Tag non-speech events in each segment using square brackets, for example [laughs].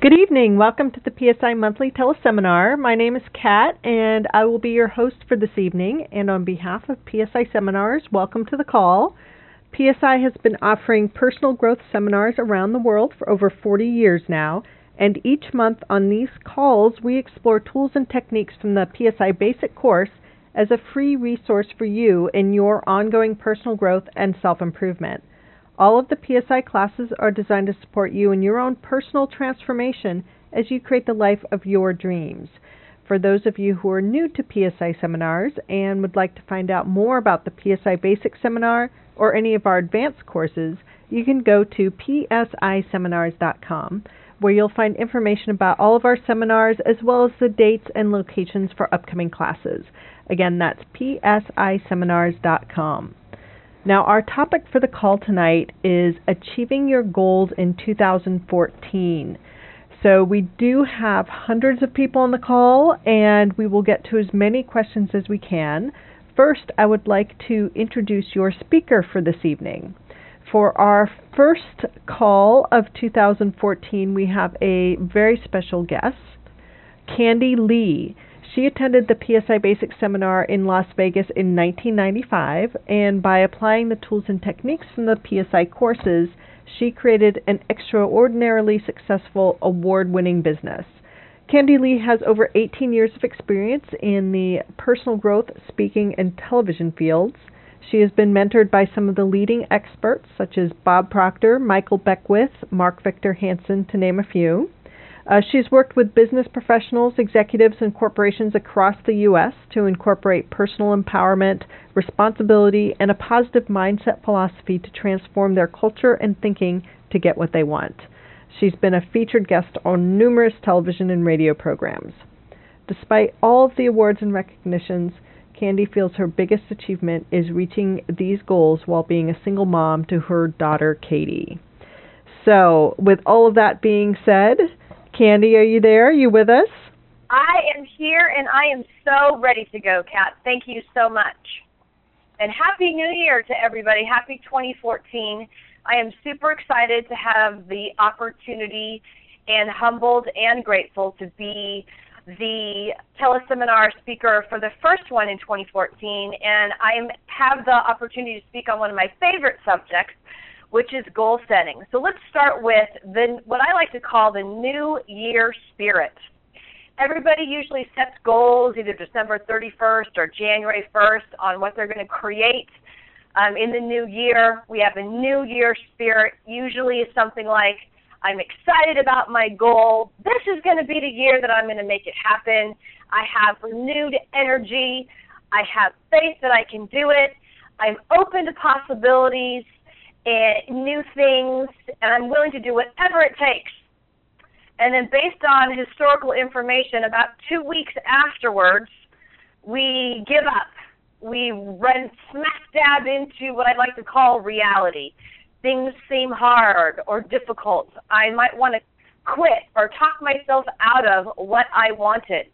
Good evening. Welcome to the PSI Monthly Teleseminar. My name is Kat, and I will be your host for this evening. And on behalf of PSI Seminars, welcome to the call. PSI has been offering personal growth seminars around the world for over 40 years now, and each month on these calls, we explore tools and techniques from the PSI Basic course as a free resource for you in your ongoing personal growth and self improvement. All of the PSI classes are designed to support you in your own personal transformation as you create the life of your dreams. For those of you who are new to PSI seminars and would like to find out more about the PSI Basic Seminar or any of our advanced courses, you can go to psiseminars.com where you'll find information about all of our seminars as well as the dates and locations for upcoming classes. Again, that's psiseminars.com. Now, our topic for the call tonight is achieving your goals in 2014. So, we do have hundreds of people on the call, and we will get to as many questions as we can. First, I would like to introduce your speaker for this evening. For our first call of 2014, we have a very special guest, Candy Lee. She attended the PSI Basic Seminar in Las Vegas in 1995, and by applying the tools and techniques from the PSI courses, she created an extraordinarily successful award winning business. Candy Lee has over 18 years of experience in the personal growth, speaking, and television fields. She has been mentored by some of the leading experts, such as Bob Proctor, Michael Beckwith, Mark Victor Hansen, to name a few. Uh, she's worked with business professionals, executives, and corporations across the U.S. to incorporate personal empowerment, responsibility, and a positive mindset philosophy to transform their culture and thinking to get what they want. She's been a featured guest on numerous television and radio programs. Despite all of the awards and recognitions, Candy feels her biggest achievement is reaching these goals while being a single mom to her daughter, Katie. So, with all of that being said, Candy, are you there? Are you with us? I am here and I am so ready to go, Kat. Thank you so much. And Happy New Year to everybody. Happy 2014. I am super excited to have the opportunity and humbled and grateful to be the teleseminar speaker for the first one in 2014. And I have the opportunity to speak on one of my favorite subjects, which is goal setting. So let's start with the what I like to call the New Year spirit. Everybody usually sets goals either December 31st or January 1st on what they're going to create um, in the new year. We have a New Year spirit. Usually, is something like I'm excited about my goal. This is going to be the year that I'm going to make it happen. I have renewed energy. I have faith that I can do it. I'm open to possibilities and new things, and I'm willing to do whatever it takes. And then, based on historical information, about two weeks afterwards, we give up. We run smack dab into what I'd like to call reality. Things seem hard or difficult. I might want to quit or talk myself out of what I wanted.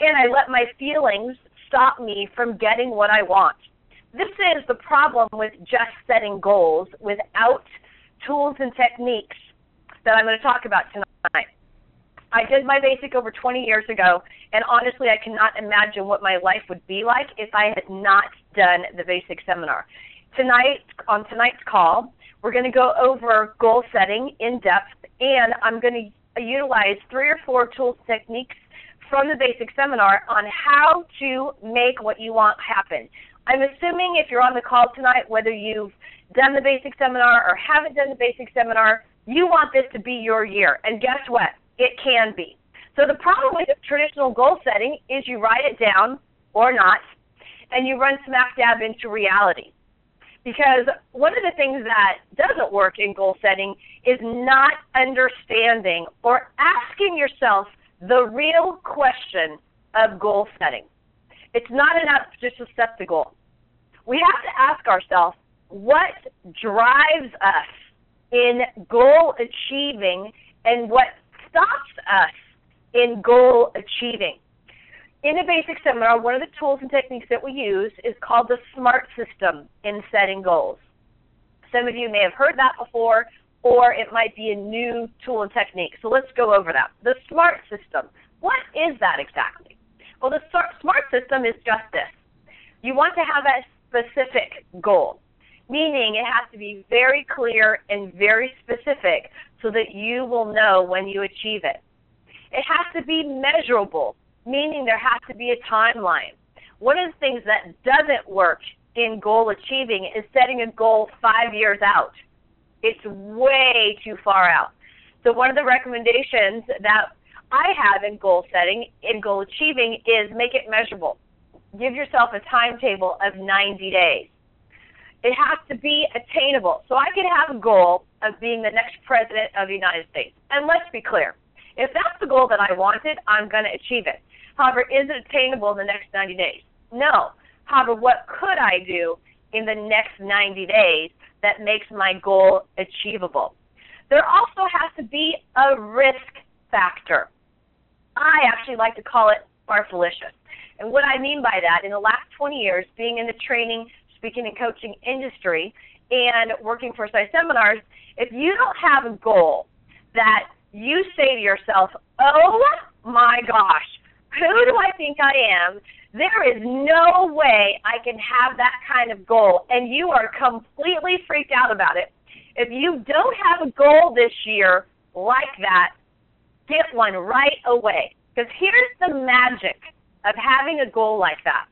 And I let my feelings stop me from getting what I want this is the problem with just setting goals without tools and techniques that I'm going to talk about tonight. I did my basic over 20 years ago, and honestly, I cannot imagine what my life would be like if I had not done the basic seminar. Tonight, on tonight's call, we're going to go over goal setting in depth, and I'm going to utilize three or four tools techniques from the basic seminar on how to make what you want happen. I'm assuming if you're on the call tonight, whether you've done the basic seminar or haven't done the basic seminar, you want this to be your year. And guess what? It can be. So the problem with traditional goal setting is you write it down or not, and you run smack dab into reality. Because one of the things that doesn't work in goal setting is not understanding or asking yourself the real question of goal setting. It's not enough just to set the goal we have to ask ourselves what drives us in goal achieving and what stops us in goal achieving. In a basic seminar, one of the tools and techniques that we use is called the SMART system in setting goals. Some of you may have heard that before, or it might be a new tool and technique. So let's go over that. The SMART system. What is that exactly? Well, the SMART system is just this. You want to have a specific goal, meaning it has to be very clear and very specific so that you will know when you achieve it. It has to be measurable, meaning there has to be a timeline. One of the things that doesn't work in goal achieving is setting a goal five years out. It's way too far out. So one of the recommendations that I have in goal setting, in goal achieving, is make it measurable. Give yourself a timetable of 90 days. It has to be attainable. So I could have a goal of being the next president of the United States. And let's be clear. If that's the goal that I wanted, I'm going to achieve it. However, is it attainable in the next 90 days? No. However, what could I do in the next 90 days that makes my goal achievable? There also has to be a risk factor. I actually like to call it Barthalicious. And what I mean by that, in the last 20 years, being in the training, speaking, and coaching industry and working for seminars, if you don't have a goal that you say to yourself, oh my gosh, who do I think I am? There is no way I can have that kind of goal. And you are completely freaked out about it. If you don't have a goal this year like that, get one right away. Because here's the magic of having a goal like that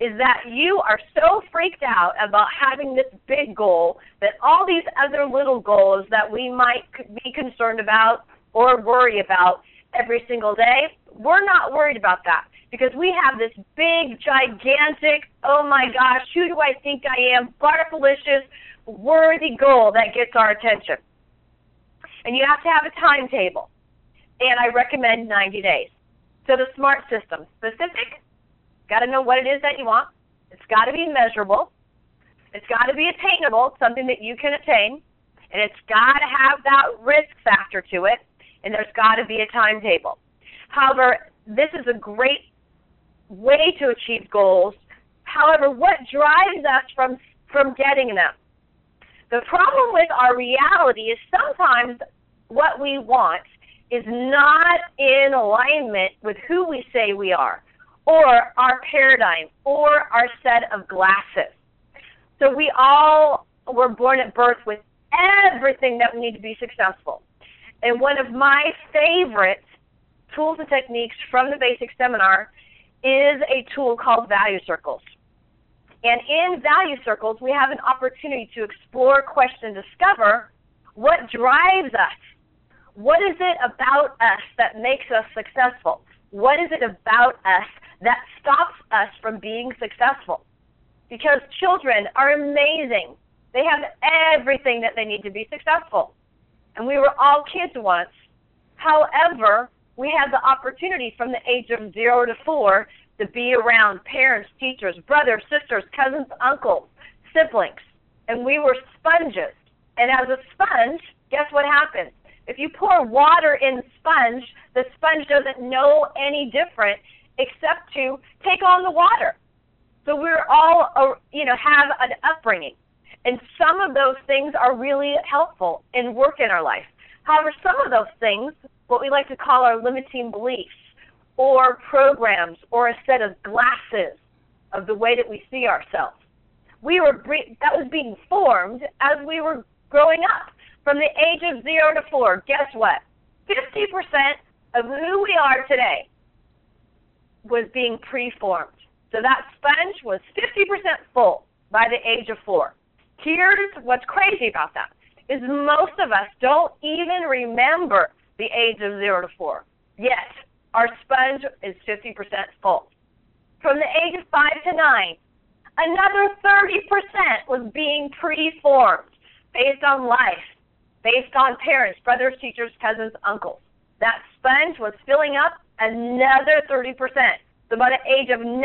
is that you are so freaked out about having this big goal that all these other little goals that we might be concerned about or worry about every single day, we're not worried about that because we have this big, gigantic, oh my gosh, who do I think I am, butterfalicious, worthy goal that gets our attention. And you have to have a timetable. And I recommend 90 days. So the SMART system, specific, got to know what it is that you want. It's got to be measurable. It's got to be attainable, something that you can attain. And it's got to have that risk factor to it. And there's got to be a timetable. However, this is a great way to achieve goals. However, what drives us from from getting them? The problem with our reality is sometimes what we want is not in alignment with who we say we are, or our paradigm, or our set of glasses. So we all were born at birth with everything that we need to be successful. And one of my favorite tools and techniques from the basic seminar is a tool called value circles. And in value circles, we have an opportunity to explore, question, discover what drives us. What is it about us that makes us successful? What is it about us that stops us from being successful? Because children are amazing. They have everything that they need to be successful. And we were all kids once. However, we had the opportunity from the age of zero to four to be around parents, teachers, brothers, sisters, cousins, uncles, siblings. And we were sponges. And as a sponge, guess what happens? If you pour water in sponge, the sponge doesn't know any different except to take on the water. So we're all, uh, you know, have an upbringing. And some of those things are really helpful in work in our life. However, some of those things what we like to call our limiting beliefs or programs or a set of glasses of the way that we see ourselves. We were that was being formed as we were growing up from the age of 0 to 4. Guess what? 50% of who we are today was being preformed. So that sponge was 50% full by the age of 4. Here's what's crazy about that is most of us don't even remember the age of 0 to 4. Yet, our sponge is 50% full. From the age of 5 to 9, another 30% was being preformed based on life, based on parents, brothers, teachers, cousins, uncles. That sponge was filling up another 30%. So by the age of 9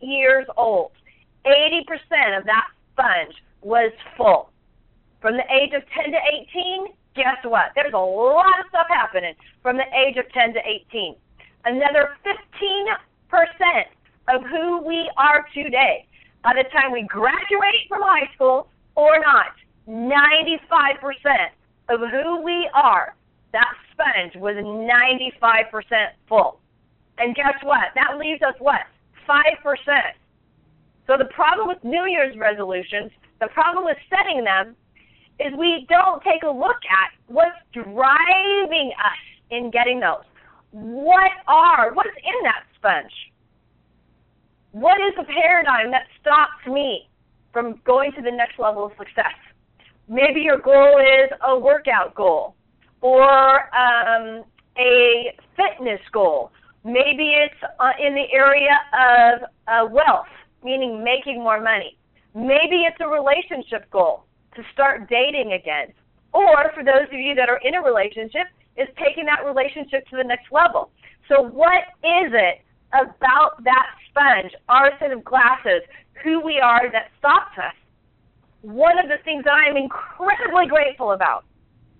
years old, 80% of that sponge was full. From the age of 10 to 18, guess what? There's a lot of stuff happening from the age of 10 to 18. Another 15% of who we are today by the time we graduate from high school or not, 95% of who we are, that sponge was 95% full. And guess what? That leaves us what? 5%. So the problem with New Year's resolutions, the problem with setting them, is we don't take a look at what's driving us in getting those. What are, what's in that sponge? What is the paradigm that stops me from going to the next level of success? Maybe your goal is a workout goal or um, a fitness goal. Maybe it's uh, in the area of uh, wealth, meaning making more money. Maybe it's a relationship goal to start dating again. Or for those of you that are in a relationship, is taking that relationship to the next level. So, what is it about that sponge, our set of glasses, who we are that stops us? One of the things that I am incredibly grateful about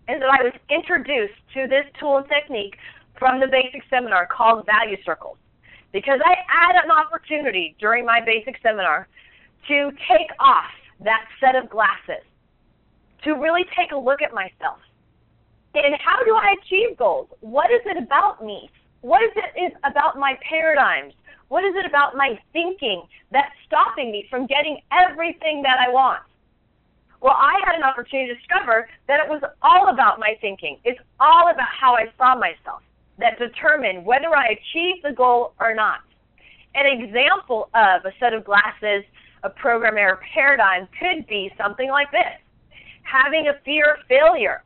is that I was introduced to this tool and technique from the basic seminar called Value Circles. Because I had an opportunity during my basic seminar to take off that set of glasses, to really take a look at myself. And how do I achieve goals? What is it about me? What is it is about my paradigms? What is it about my thinking that's stopping me from getting everything that I want? Well, I had an opportunity to discover that it was all about my thinking. It's all about how I saw myself that determined whether I achieved the goal or not. An example of a set of glasses, a program error paradigm could be something like this having a fear of failure,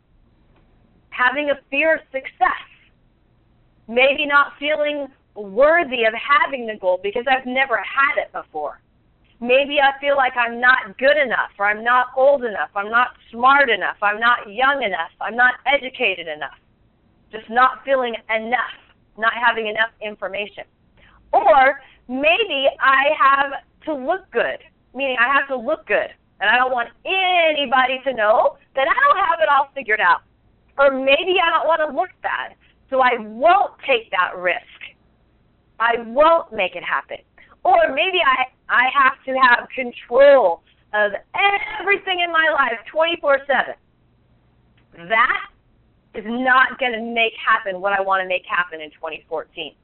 having a fear of success, maybe not feeling worthy of having the goal because I've never had it before. Maybe I feel like I'm not good enough, or I'm not old enough, I'm not smart enough, I'm not young enough, I'm not educated enough. Just not feeling enough, not having enough information. Or maybe I have to look good, meaning I have to look good, and I don't want anybody to know that I don't have it all figured out. Or maybe I don't want to look bad, so I won't take that risk. I won't make it happen. Or maybe I I have to have control of everything in my life 24/7. That is not going to make happen what I want to make happen in 2014.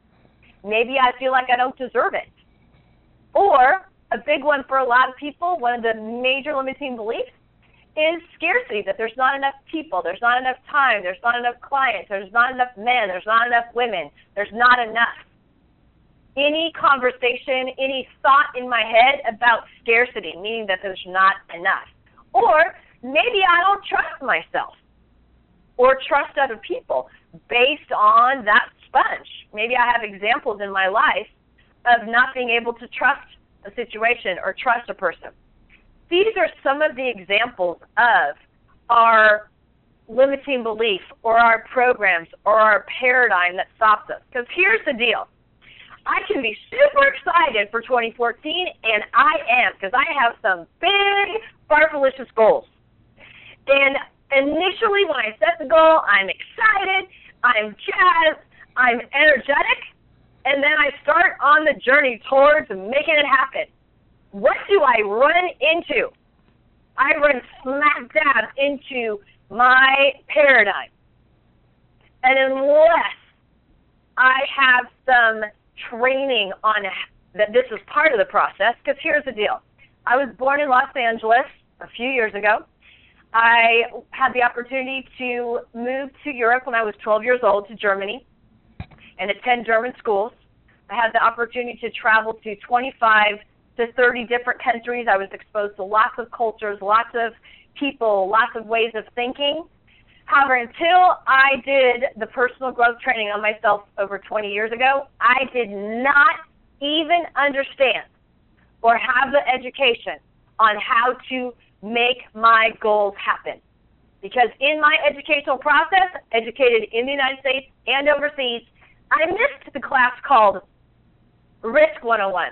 Maybe I feel like I don't deserve it. Or a big one for a lot of people, one of the major limiting beliefs is scarcity, that there's not enough people, there's not enough time, there's not enough clients, there's not enough men, there's not enough women, there's not enough. Any conversation, any thought in my head about scarcity, meaning that there's not enough. Or maybe I don't trust myself or trust other people based on that sponge. Maybe I have examples in my life of not being able to trust a situation or trust a person these are some of the examples of our limiting belief or our programs or our paradigm that stops us. Because here's the deal. I can be super excited for 2014, and I am, because I have some big, farfalicious goals. And initially, when I set the goal, I'm excited, I'm jazzed, I'm energetic, and then I start on the journey towards making it happen what do I run into? I run smack dab into my paradigm. And unless I have some training on that this is part of the process, because here's the deal. I was born in Los Angeles a few years ago. I had the opportunity to move to Europe when I was 12 years old to Germany and attend German schools. I had the opportunity to travel to 25 to 30 different countries. I was exposed to lots of cultures, lots of people, lots of ways of thinking. However, until I did the personal growth training on myself over 20 years ago, I did not even understand or have the education on how to make my goals happen. Because in my educational process, educated in the United States and overseas, I missed the class called Risk 101.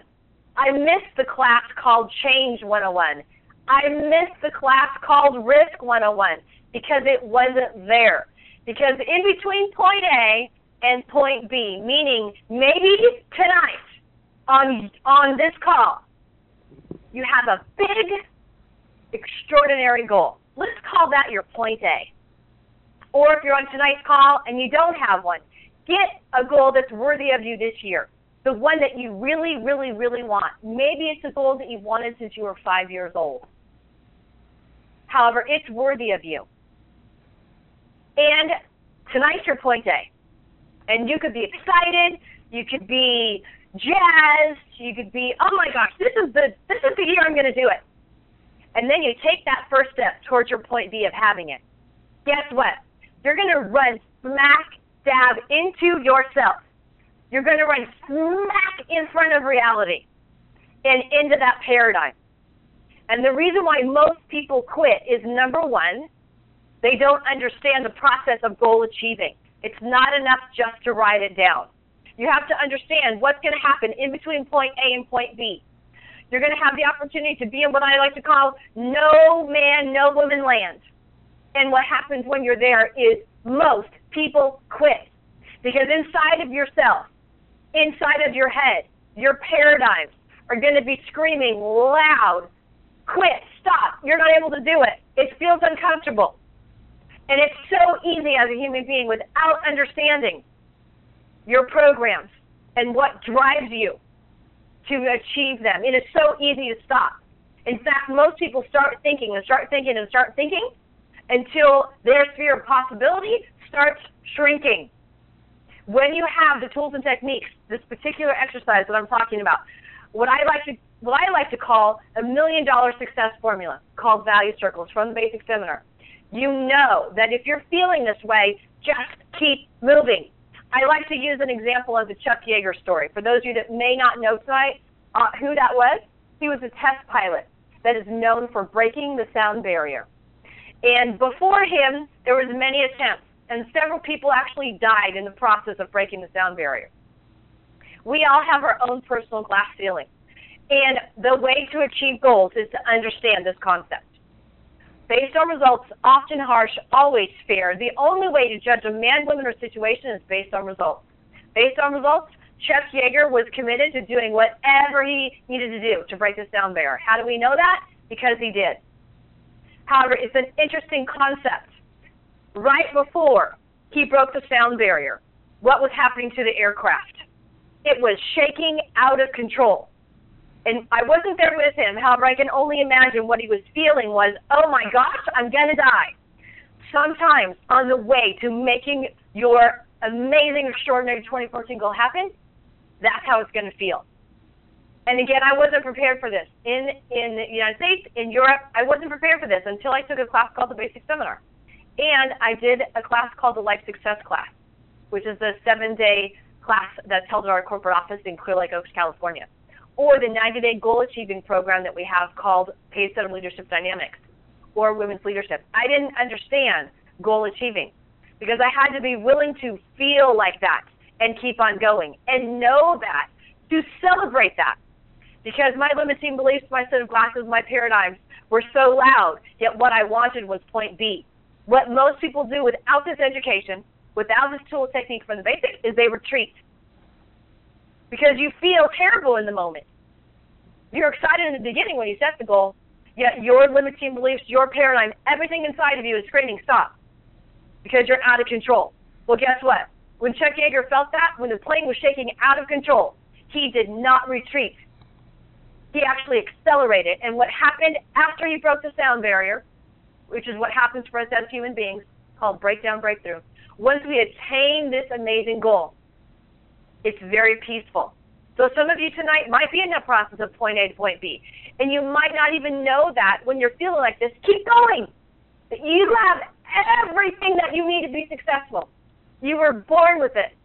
I missed the class called Change 101. I missed the class called Risk 101 because it wasn't there. Because in between point A and point B, meaning maybe tonight on on this call, you have a big, extraordinary goal. Let's call that your point A. Or if you're on tonight's call and you don't have one, get a goal that's worthy of you this year. The one that you really, really, really want. Maybe it's a goal that you've wanted since you were five years old. However, it's worthy of you. And tonight's your point day. And you could be excited, you could be jazzed, you could be, oh my gosh, this is the this is the year I'm gonna do it. And then you take that first step towards your point B of having it. Guess what? You're gonna run smack dab into yourself. You're gonna run smack in front of reality and into that paradigm. And the reason why most people quit is number one, they don't understand the process of goal achieving. It's not enough just to write it down. You have to understand what's going to happen in between point A and point B. You're going to have the opportunity to be in what I like to call no man, no woman land. And what happens when you're there is most people quit. Because inside of yourself, inside of your head, your paradigms are going to be screaming loud, quit, stop, you're not able to do it. It feels uncomfortable. And it's so easy as a human being without understanding your programs and what drives you to achieve them. It is so easy to stop. In fact, most people start thinking and start thinking and start thinking until their sphere of possibility starts shrinking. When you have the tools and techniques, this particular exercise that I'm talking about, what I like to what I like to call a million dollar success formula called value circles from the basic seminar you know that if you're feeling this way, just keep moving. I like to use an example of the Chuck Yeager story. For those of you that may not know tonight uh, who that was, he was a test pilot that is known for breaking the sound barrier. And before him, there was many attempts, and several people actually died in the process of breaking the sound barrier. We all have our own personal glass ceiling. And the way to achieve goals is to understand this concept. Based on results, often harsh, always fair. The only way to judge a man, woman, or situation is based on results. Based on results, Chuck Yeager was committed to doing whatever he needed to do to break this sound barrier. How do we know that? Because he did. However, it's an interesting concept. Right before he broke the sound barrier, what was happening to the aircraft? It was shaking out of control and I wasn't there with him. However, I can only imagine what he was feeling was, oh my gosh, I'm going to die. Sometimes on the way to making your amazing, extraordinary 2014 goal happen, that's how it's going to feel. And again, I wasn't prepared for this. In in the United States, in Europe, I wasn't prepared for this until I took a class called the Basic Seminar. And I did a class called the Life Success Class, which is a seven day class that's held at our corporate office in Clearlake Oaks, California or the 90 day goal achieving program that we have called Pacesetter Leadership Dynamics or Women's Leadership. I didn't understand goal achieving because I had to be willing to feel like that and keep on going and know that, to celebrate that. Because my limiting beliefs, my set of glasses, my paradigms were so loud, yet what I wanted was point B. What most people do without this education, without this tool technique from the basics, is they retreat because you feel terrible in the moment. You're excited in the beginning when you set the goal, yet your limiting beliefs, your paradigm, everything inside of you is screaming, stop, because you're out of control. Well, guess what? When Chuck Yeager felt that, when the plane was shaking out of control, he did not retreat. He actually accelerated. And what happened after he broke the sound barrier, which is what happens for us as human beings, called breakdown breakthrough, once we attain this amazing goal, it's very peaceful. So some of you tonight might be in that process of point A to point B. And you might not even know that when you're feeling like this. Keep going. You have everything that you need to be successful. You were born with it.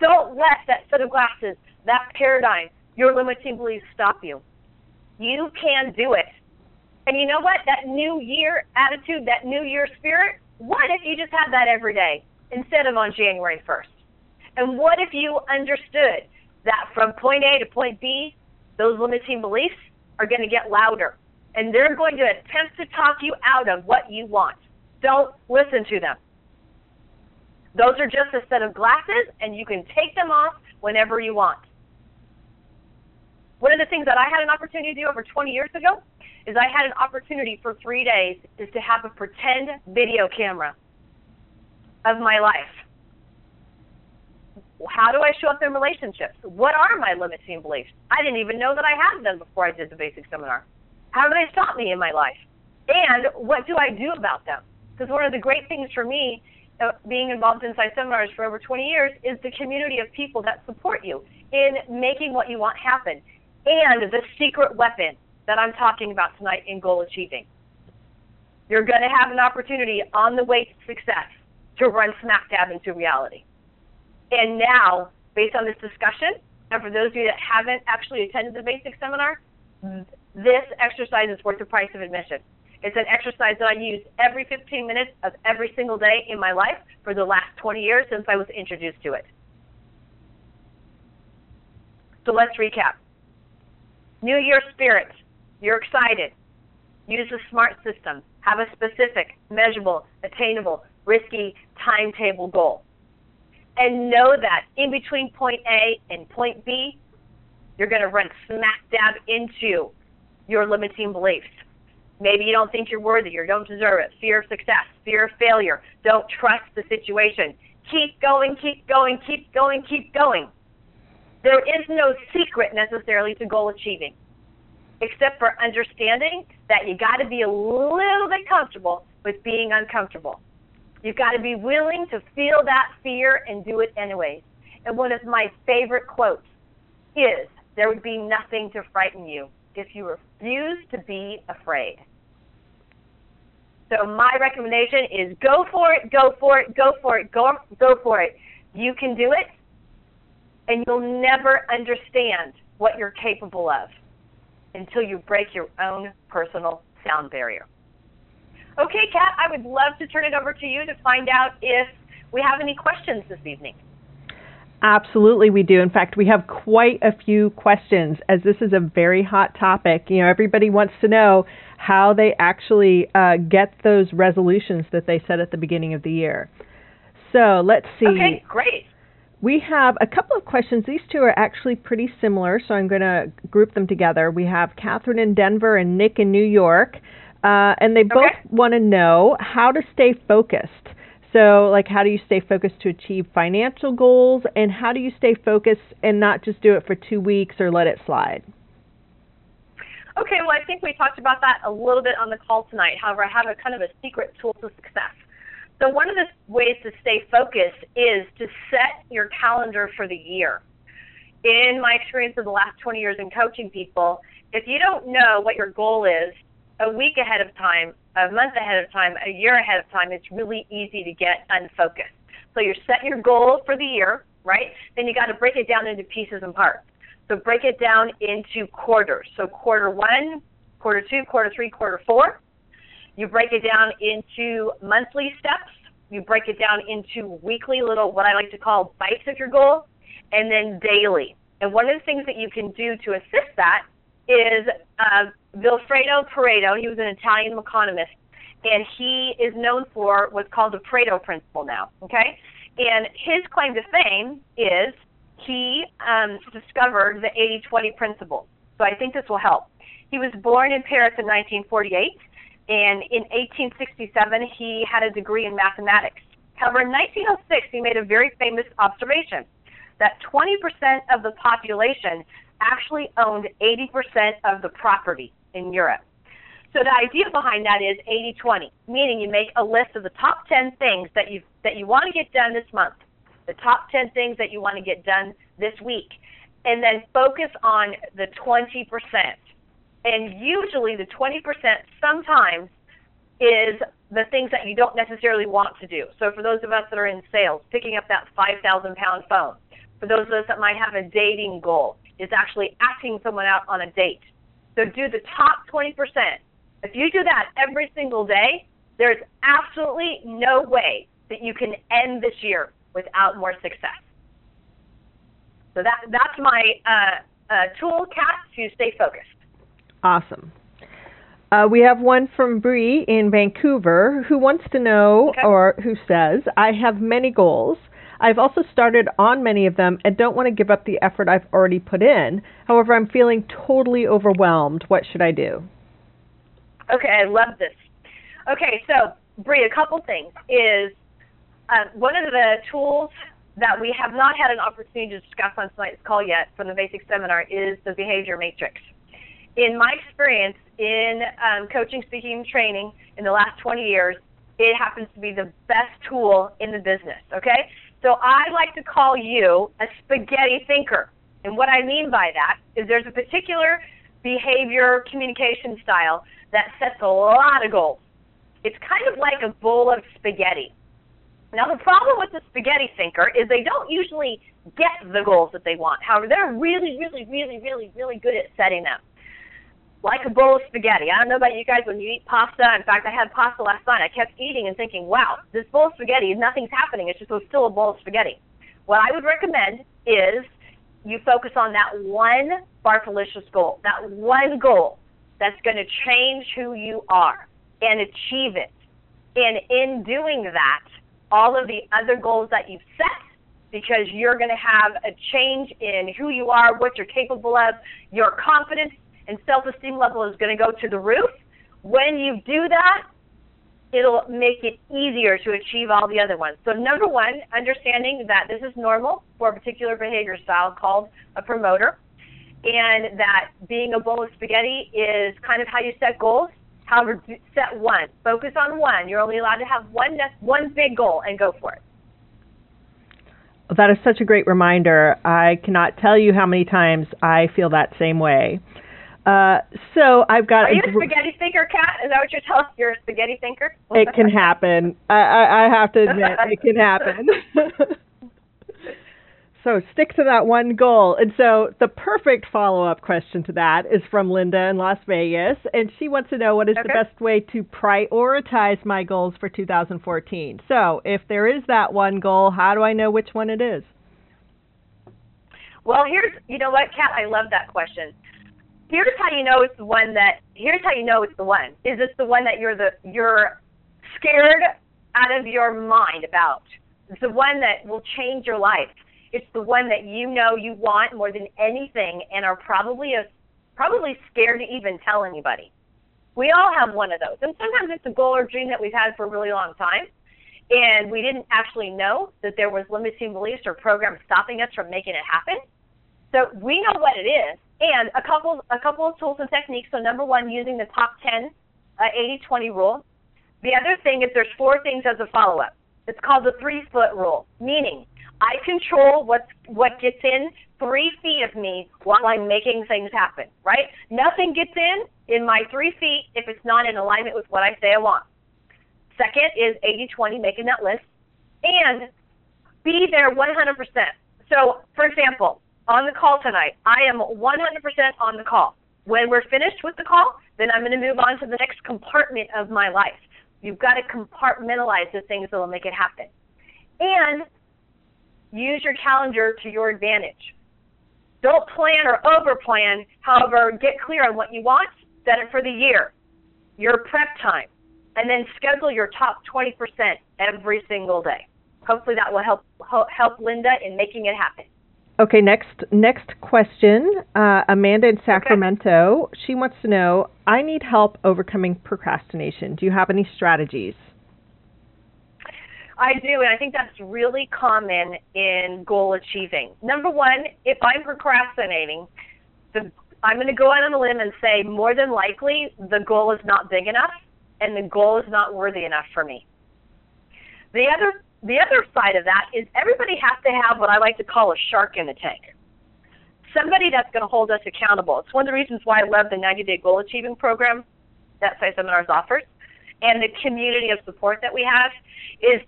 Don't let that set of glasses, that paradigm, your limiting beliefs stop you. You can do it. And you know what? That new year attitude, that new year spirit, what if you just had that every day instead of on January 1st? And what if you understood that from point A to point B, those limiting beliefs are going to get louder and they're going to attempt to talk you out of what you want. Don't listen to them. Those are just a set of glasses and you can take them off whenever you want. One of the things that I had an opportunity to do over 20 years ago is I had an opportunity for three days is to have a pretend video camera of my life? How do I show up in relationships? What are my limiting beliefs? I didn't even know that I had them before I did the basic seminar. How do they stop me in my life? And what do I do about them? Because one of the great things for me, uh, being involved in Insight Seminars for over 20 years, is the community of people that support you in making what you want happen. And the secret weapon that I'm talking about tonight in goal achieving. You're going to have an opportunity on the way to success to run smack dab into reality. And now, based on this discussion, and for those of you that haven't actually attended the basic seminar, this exercise is worth the price of admission. It's an exercise that I use every 15 minutes of every single day in my life for the last 20 years since I was introduced to it. So let's recap. New Year spirit. You're excited. Use the SMART system. Have a specific, measurable, attainable, risky timetable goal. And know that in between point A and point B, you're going to run smack dab into your limiting beliefs. Maybe you don't think you're worthy or don't deserve it. Fear of success, fear of failure. Don't trust the situation. Keep going, keep going, keep going, keep going. There is no secret necessarily to goal achieving, except for understanding that you got to be a little bit comfortable with being uncomfortable. You've got to be willing to feel that fear and do it anyways. And one of my favorite quotes is there would be nothing to frighten you if you refuse to be afraid. So my recommendation is go for it, go for it, go for it, go go for it. You can do it and you'll never understand what you're capable of until you break your own personal sound barrier. Okay, Kat, I would love to turn it over to you to find out if we have any questions this evening. Absolutely, we do. In fact, we have quite a few questions as this is a very hot topic. You know, everybody wants to know how they actually uh, get those resolutions that they set at the beginning of the year. So let's see. Okay, great. We have a couple of questions. These two are actually pretty similar, so I'm going to group them together. We have Catherine in Denver and Nick in New York. Uh, and they both okay. want to know how to stay focused. So, like, how do you stay focused to achieve financial goals, and how do you stay focused and not just do it for two weeks or let it slide? Okay, well, I think we talked about that a little bit on the call tonight. However, I have a kind of a secret tool to success. So, one of the ways to stay focused is to set your calendar for the year. In my experience of the last 20 years in coaching people, if you don't know what your goal is a week ahead of time, a month ahead of time, a year ahead of time, it's really easy to get unfocused. So you set your goal for the year, right? Then you got to break it down into pieces and parts. So break it down into quarters. So quarter one, quarter two, quarter three, quarter four. You break it down into monthly steps. You break it down into weekly little, what I like to call bites of your goal, and then daily. And one of the things that you can do to assist that is uh, Vilfredo Pareto. He was an Italian economist, and he is known for what's called the Pareto principle now. Okay, and his claim to fame is he um, discovered the 80-20 principle. So I think this will help. He was born in Paris in 1948, and in 1867 he had a degree in mathematics. However, in 1906 he made a very famous observation that 20% of the population actually owned 80% of the property in Europe. So the idea behind that is 80-20, meaning you make a list of the top 10 things that you that you want to get done this month, the top 10 things that you want to get done this week, and then focus on the 20%. And usually the 20% sometimes is the things that you don't necessarily want to do. So for those of us that are in sales, picking up that 5,000 pound phone. For those of us that might have a dating goal, is actually asking someone out on a date. So do the top 20%. If you do that every single day, there's absolutely no way that you can end this year without more success. So that that's my uh, uh, tool, Kat, to stay focused. Awesome. Uh, we have one from Bree in Vancouver who wants to know, okay. or who says, I have many goals. I've also started on many of them and don't want to give up the effort I've already put in. However, I'm feeling totally overwhelmed. What should I do? Okay, I love this. Okay, so Bree, a couple things is uh, one of the tools that we have not had an opportunity to discuss on tonight's call yet from the basic seminar is the behavior matrix. In my experience in um, coaching, speaking, and training in the last 20 years, it happens to be the best tool in the business, okay? So I like to call you a spaghetti thinker. And what I mean by that is there's a particular behavior communication style that sets a lot of goals. It's kind of like a bowl of spaghetti. Now, the problem with the spaghetti thinker is they don't usually get the goals that they want. However, they're really, really, really, really, really good at setting them. Like a bowl of spaghetti. I don't know about you guys when you eat pasta. In fact, I had pasta last night. I kept eating and thinking, wow, this bowl of spaghetti, nothing's happening. It's just still a bowl of spaghetti. What I would recommend is you focus on that one Barthalicious goal, that one goal that's going to change who you are and achieve it. And in doing that, all of the other goals that you've set, because you're going to have a change in who you are, what you're capable of, your confidence and self esteem level is going to go to the roof. When you do that, it'll make it easier to achieve all the other ones. So, number one, understanding that this is normal for a particular behavior style called a promoter, and that being a bowl of spaghetti is kind of how you set goals. However, set one. Focus on one. You're only allowed to have one one big goal and go for it. That is such a great reminder. I cannot tell you how many times I feel that same way. Uh, so I've got. Are you a spaghetti thinker, Kat? Is that what you're telling? You're a spaghetti thinker. it can happen. I, I, I have to admit, it can happen. [laughs] So stick to that one goal. And so the perfect follow up question to that is from Linda in Las Vegas. And she wants to know what is okay. the best way to prioritize my goals for 2014. So if there is that one goal, how do I know which one it is? Well, here's, you know what, Kat, I love that question. Here's how you know it's the one that, here's how you know it's the one. Is this the one that you're the, you're scared out of your mind about? It's the one that will change your life it's the one that you know you want more than anything and are probably a, probably scared to even tell anybody. We all have one of those. And sometimes it's a goal or dream that we've had for a really long time and we didn't actually know that there was limiting beliefs or programs stopping us from making it happen. So we know what it is, and a couple a couple of tools and techniques. So number one, using the top 10 uh, 80-20 rule. The other thing is there's four things as a follow-up. It's called the three-foot rule, meaning I control what what gets in three feet of me while I'm making things happen. Right? Nothing gets in in my three feet if it's not in alignment with what I say I want. Second is 80-20, making that list, and be there 100%. So, for example, on the call tonight, I am 100% on the call. When we're finished with the call, then I'm going to move on to the next compartment of my life. You've got to compartmentalize the things that will make it happen. And use your calendar to your advantage. Don't plan or overplan. However, get clear on what you want, set it for the year, your prep time, and then schedule your top 20% every single day. Hopefully that will help help Linda in making it happen. Okay, next next question. Uh, Amanda in Sacramento. Okay. She wants to know. I need help overcoming procrastination. Do you have any strategies? I do, and I think that's really common in goal achieving. Number one, if I'm procrastinating, the, I'm going to go out on a limb and say more than likely the goal is not big enough and the goal is not worthy enough for me. The other the other side of that is everybody has to have what I like to call a shark in the tank. Somebody that's going to hold us accountable. It's one of the reasons why I love the 90 day goal achieving program that PSI Seminars offers and the community of support that we have is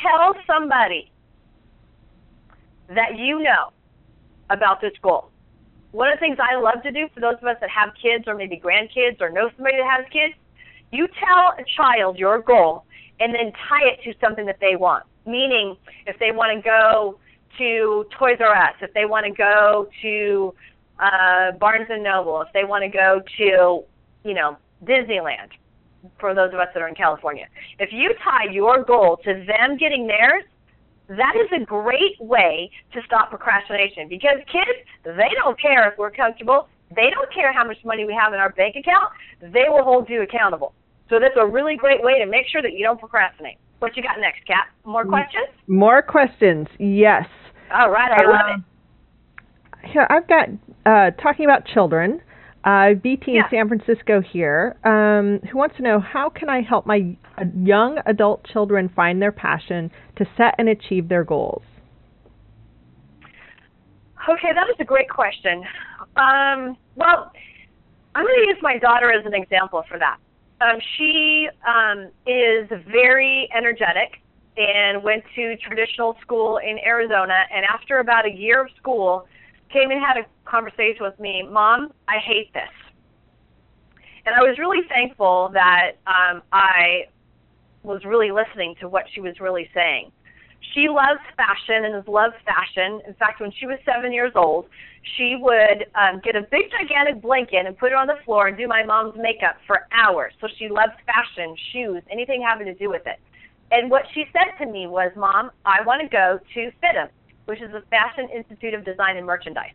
tell somebody that you know about this goal. One of the things I love to do for those of us that have kids or maybe grandkids or know somebody that has kids, you tell a child your goal and then tie it to something that they want. Meaning, if they want to go to Toys R Us, if they want to go to uh, Barnes and Noble, if they want to go to, you know, Disneyland, for those of us that are in California. If you tie your goal to them getting theirs, that is a great way to stop procrastination because kids, they don't care if we're comfortable. They don't care how much money we have in our bank account. They will hold you accountable. So that's a really great way to make sure that you don't procrastinate. What you got next, Kat? More questions? More questions, yes. All right, I love it. Um, Here, I've got uh, talking about children. Uh, BT in San Francisco here, um, who wants to know how can I help my uh, young adult children find their passion to set and achieve their goals? Okay, that is a great question. Um, well, I'm going to use my daughter as an example for that. Um, she um, is very energetic and went to traditional school in Arizona. And after about a year of school, came and had a conversation with me. Mom, I hate this. And I was really thankful that um, I was really listening to what she was really saying. She loves fashion and has loved fashion. In fact, when she was seven years old, she would um, get a big, gigantic blanket and put it on the floor and do my mom's makeup for hours. So she loves fashion, shoes, anything having to do with it. And what she said to me was, Mom, I want to go to FIDM, which is the Fashion Institute of Design and Merchandise.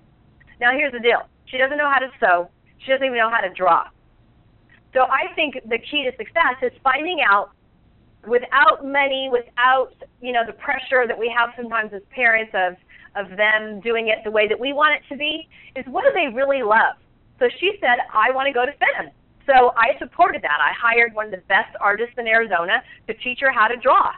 Now, here's the deal she doesn't know how to sew, she doesn't even know how to draw. So I think the key to success is finding out without money, without you know the pressure that we have sometimes as parents of of them doing it the way that we want it to be, is what do they really love? So she said, I want to go to FIDM. So I supported that. I hired one of the best artists in Arizona to teach her how to draw.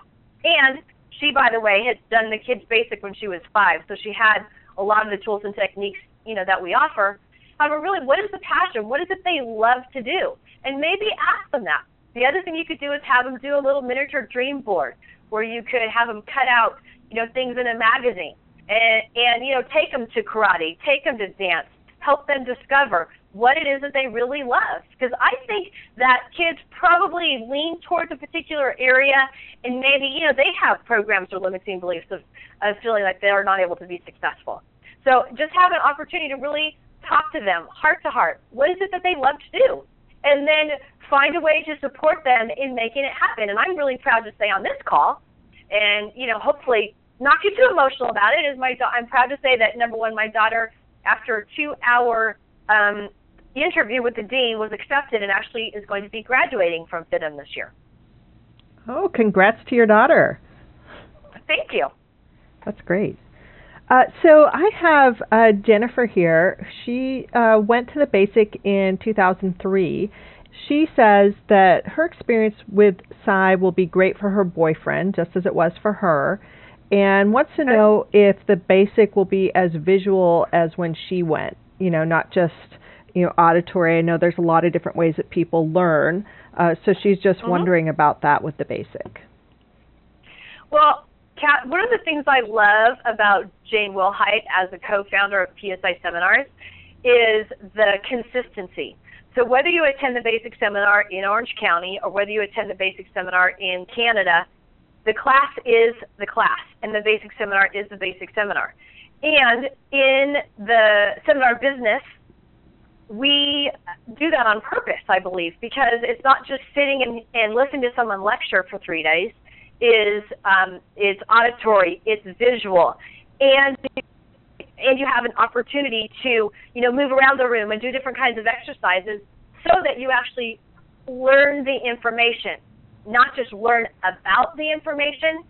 And she, by the way, had done the kids basic when she was five, so she had a lot of the tools and techniques, you know, that we offer. However, really, what is the passion? What is it they love to do? And maybe ask them that. The other thing you could do is have them do a little miniature dream board where you could have them cut out, you know, things in a magazine and, and you know, take them to karate, take them to dance, help them discover what it is that they really love. Because I think that kids probably lean towards a particular area, and maybe you know they have programs or limiting beliefs of, of feeling like they are not able to be successful. So just have an opportunity to really talk to them heart to heart. What is it that they love to do? And then find a way to support them in making it happen. And I'm really proud to say on this call, and you know, hopefully not get too emotional about it. Is my da- I'm proud to say that number one, my daughter, after a two-hour um, interview with the dean, was accepted and actually is going to be graduating from FIDM this year. Oh, congrats to your daughter. Thank you. That's great. Uh, so I have uh, Jennifer here. She uh, went to the basic in 2003. She says that her experience with PSI will be great for her boyfriend, just as it was for her, and wants to know if the basic will be as visual as when she went. You know, not just you know auditory. I know there's a lot of different ways that people learn. Uh, so she's just Mhm. wondering about that with the basic. Well, Kat, one of the things I love about Jane Willhite as a co-founder of PSI Seminars is the consistency. So whether you attend the basic seminar in Orange County or whether you attend the basic seminar in Canada, the class is the class and the basic seminar is the basic seminar. And in the seminar business, we do that on purpose, I believe, because it's not just sitting and, and listening to someone lecture for three days. Is um, it's auditory, it's visual, and and you have an opportunity to you know move around the room and do different kinds of exercises so that you actually learn the information, not just learn about the information.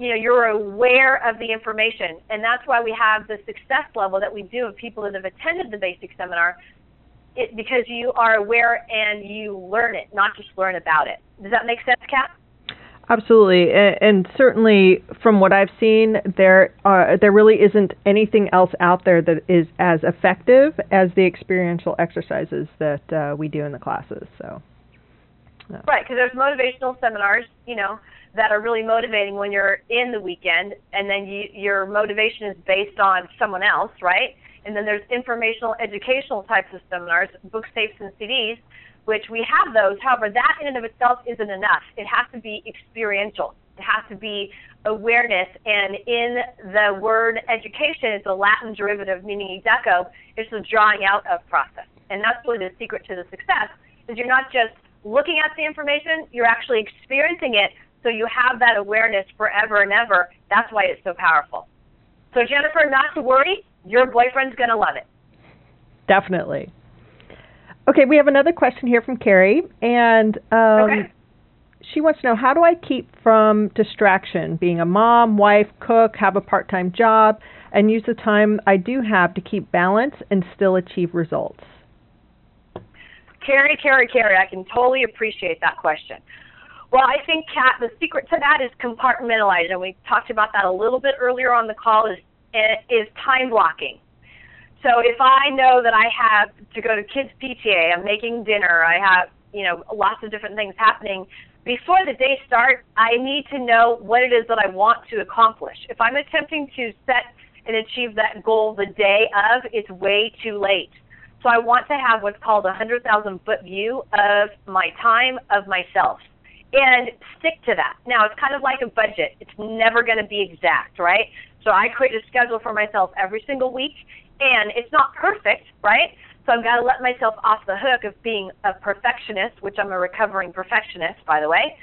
You know, you're aware of the information, and that's why we have the success level that we do of people that have attended the basic seminar it, because you are aware and you learn it, not just learn about it. Does that make sense, Kat? Absolutely, and, certainly from what I've seen, there uh, there really isn't anything else out there that is as effective as the experiential exercises that uh, we do in the classes. So, no. Right, because there's motivational seminars, you know, that are really motivating when you're in the weekend, and then you, your motivation is based on someone else, right? And then there's informational, educational types of seminars, books, tapes, and CDs, which we have those. However, that in and of itself isn't enough. It has to be experiential. It has to be awareness. And in the word education, it's a Latin derivative meaning educo. It's the drawing out of process. And that's really the secret to the success, is you're not just looking at the information, you're actually experiencing it so you have that awareness forever and ever. That's why it's so powerful. So Jennifer, not to worry, your boyfriend's going to love it. Definitely. Okay, we have another question here from Carrie, and um, Okay. she wants to know how do I keep from distraction, being a mom, wife, cook, have a part time job, and use the time I do have to keep balance and still achieve results? Carrie, Carrie, Carrie, I can totally appreciate that question. Well, I think, Kat, the secret to that is compartmentalizing. And we talked about that a little bit earlier on the call. Is is time blocking. So if I know that I have to go to kids PTA, I'm making dinner, I have you know lots of different things happening before the day starts, I need to know what it is that I want to accomplish. If I'm attempting to set and achieve that goal the day of, it's way too late. So I want to have what's called a 100,000 foot view of my time, of myself, and stick to that. Now, it's kind of like a budget. It's never going to be exact, right? So I create a schedule for myself every single week, and it's not perfect, right? So I've got to let myself off the hook of being a perfectionist, which I'm a recovering perfectionist, by the way.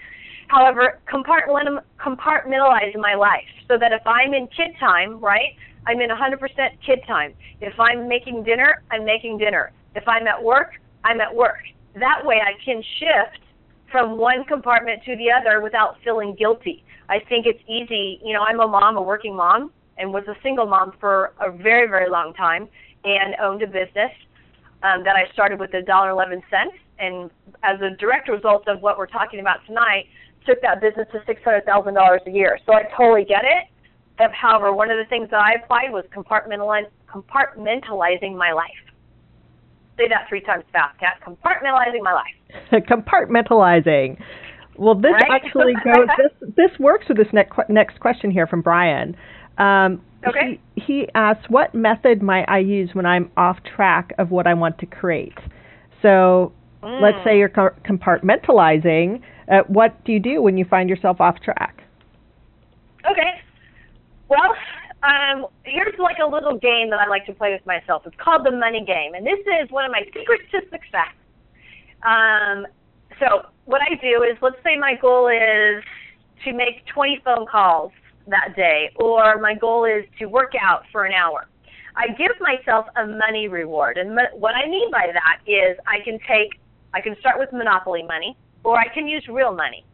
However, compartmentalize my life so that if I'm in kid time, right, I'm in 100% kid time. If I'm making dinner, I'm making dinner. If I'm at work, I'm at work. That way I can shift from one compartment to the other without feeling guilty. I think it's easy. You know, I'm a mom, a working mom, and was a single mom for a very, very long time and owned a business um, that I started with a dollar eleven cents, and as a direct result of what we're talking about tonight, took that business to six hundred thousand dollars a year. So I totally get it. However, one of the things that I applied was compartmentalize, compartmentalizing my life. Say that three times fast, Kat. Compartmentalizing my life. [laughs] compartmentalizing. Well, this right? actually goes. this this works with this next next question here from Brian. Um, okay. He, he asks, "What method might I use when I'm off track of what I want to create?" So, mm. let's say you're compartmentalizing. Uh, what do you do when you find yourself off track? Okay. Well, um, here's like a little game that I like to play with myself. It's called the money game, and this is one of my secrets to success. Um, so what I do is, let's say my goal is to make 20 phone calls that day, or my goal is to work out for an hour. I give myself a money reward, and what I mean by that is I can take, I can start with monopoly money, or I can use real money.